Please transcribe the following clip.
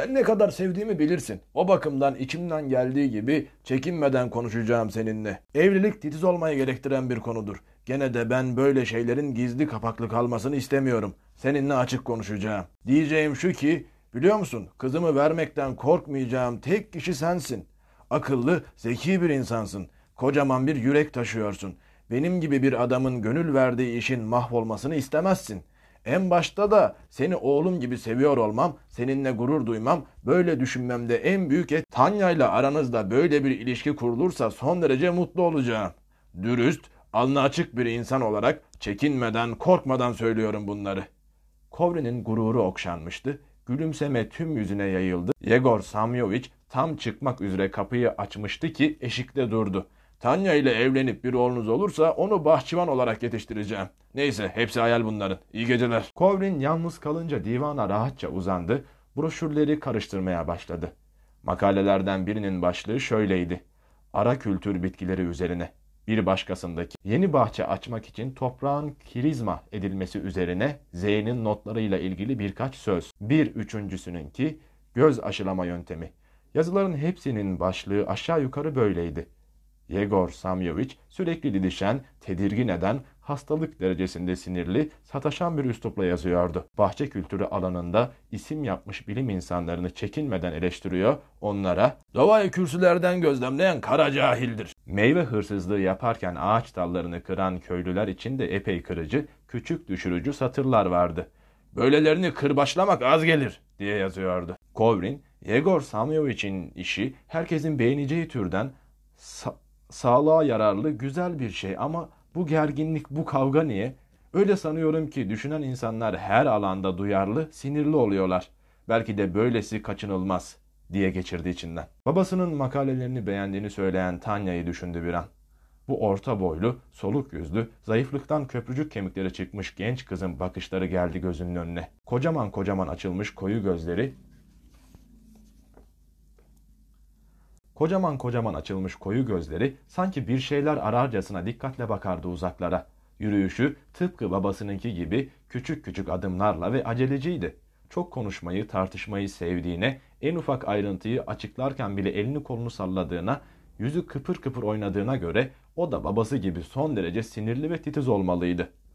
Sen ne kadar sevdiğimi bilirsin. O bakımdan içimden geldiği gibi çekinmeden konuşacağım seninle. Evlilik titiz olmayı gerektiren bir konudur. Gene de ben böyle şeylerin gizli kapaklı kalmasını istemiyorum. Seninle açık konuşacağım. Diyeceğim şu ki, biliyor musun? Kızımı vermekten korkmayacağım tek kişi sensin. Akıllı, zeki bir insansın. Kocaman bir yürek taşıyorsun. Benim gibi bir adamın gönül verdiği işin mahvolmasını istemezsin. En başta da seni oğlum gibi seviyor olmam, seninle gurur duymam, böyle düşünmemde en büyük et. Tanya ile aranızda böyle bir ilişki kurulursa son derece mutlu olacağım. Dürüst, alnı açık bir insan olarak çekinmeden, korkmadan söylüyorum bunları. Kovri'nin gururu okşanmıştı. Gülümseme tüm yüzüne yayıldı. Yegor Samyovich tam çıkmak üzere kapıyı açmıştı ki eşikte durdu. Tanya ile evlenip bir oğlunuz olursa onu bahçıvan olarak yetiştireceğim. Neyse hepsi hayal bunların. İyi geceler. Kovrin yalnız kalınca divana rahatça uzandı. Broşürleri karıştırmaya başladı. Makalelerden birinin başlığı şöyleydi. Ara kültür bitkileri üzerine. Bir başkasındaki yeni bahçe açmak için toprağın kirizma edilmesi üzerine Z'nin notlarıyla ilgili birkaç söz. Bir üçüncüsününki göz aşılama yöntemi. Yazıların hepsinin başlığı aşağı yukarı böyleydi. Yegor Samyovich sürekli didişen, tedirgin eden, hastalık derecesinde sinirli, sataşan bir üslupla yazıyordu. Bahçe kültürü alanında isim yapmış bilim insanlarını çekinmeden eleştiriyor, onlara ''Doğayı kürsülerden gözlemleyen kara cahildir.'' Meyve hırsızlığı yaparken ağaç dallarını kıran köylüler için de epey kırıcı, küçük düşürücü satırlar vardı. ''Böylelerini kırbaçlamak az gelir.'' diye yazıyordu. Kovrin, Yegor Samyovich'in işi herkesin beğeneceği türden sa- sağlığa yararlı güzel bir şey ama bu gerginlik, bu kavga niye? Öyle sanıyorum ki düşünen insanlar her alanda duyarlı, sinirli oluyorlar. Belki de böylesi kaçınılmaz diye geçirdi içinden. Babasının makalelerini beğendiğini söyleyen Tanya'yı düşündü bir an. Bu orta boylu, soluk yüzlü, zayıflıktan köprücük kemikleri çıkmış genç kızın bakışları geldi gözünün önüne. Kocaman kocaman açılmış koyu gözleri Kocaman kocaman açılmış koyu gözleri sanki bir şeyler ararcasına dikkatle bakardı uzaklara. Yürüyüşü tıpkı babasınınki gibi küçük küçük adımlarla ve aceleciydi. Çok konuşmayı, tartışmayı sevdiğine, en ufak ayrıntıyı açıklarken bile elini kolunu salladığına, yüzü kıpır kıpır oynadığına göre o da babası gibi son derece sinirli ve titiz olmalıydı.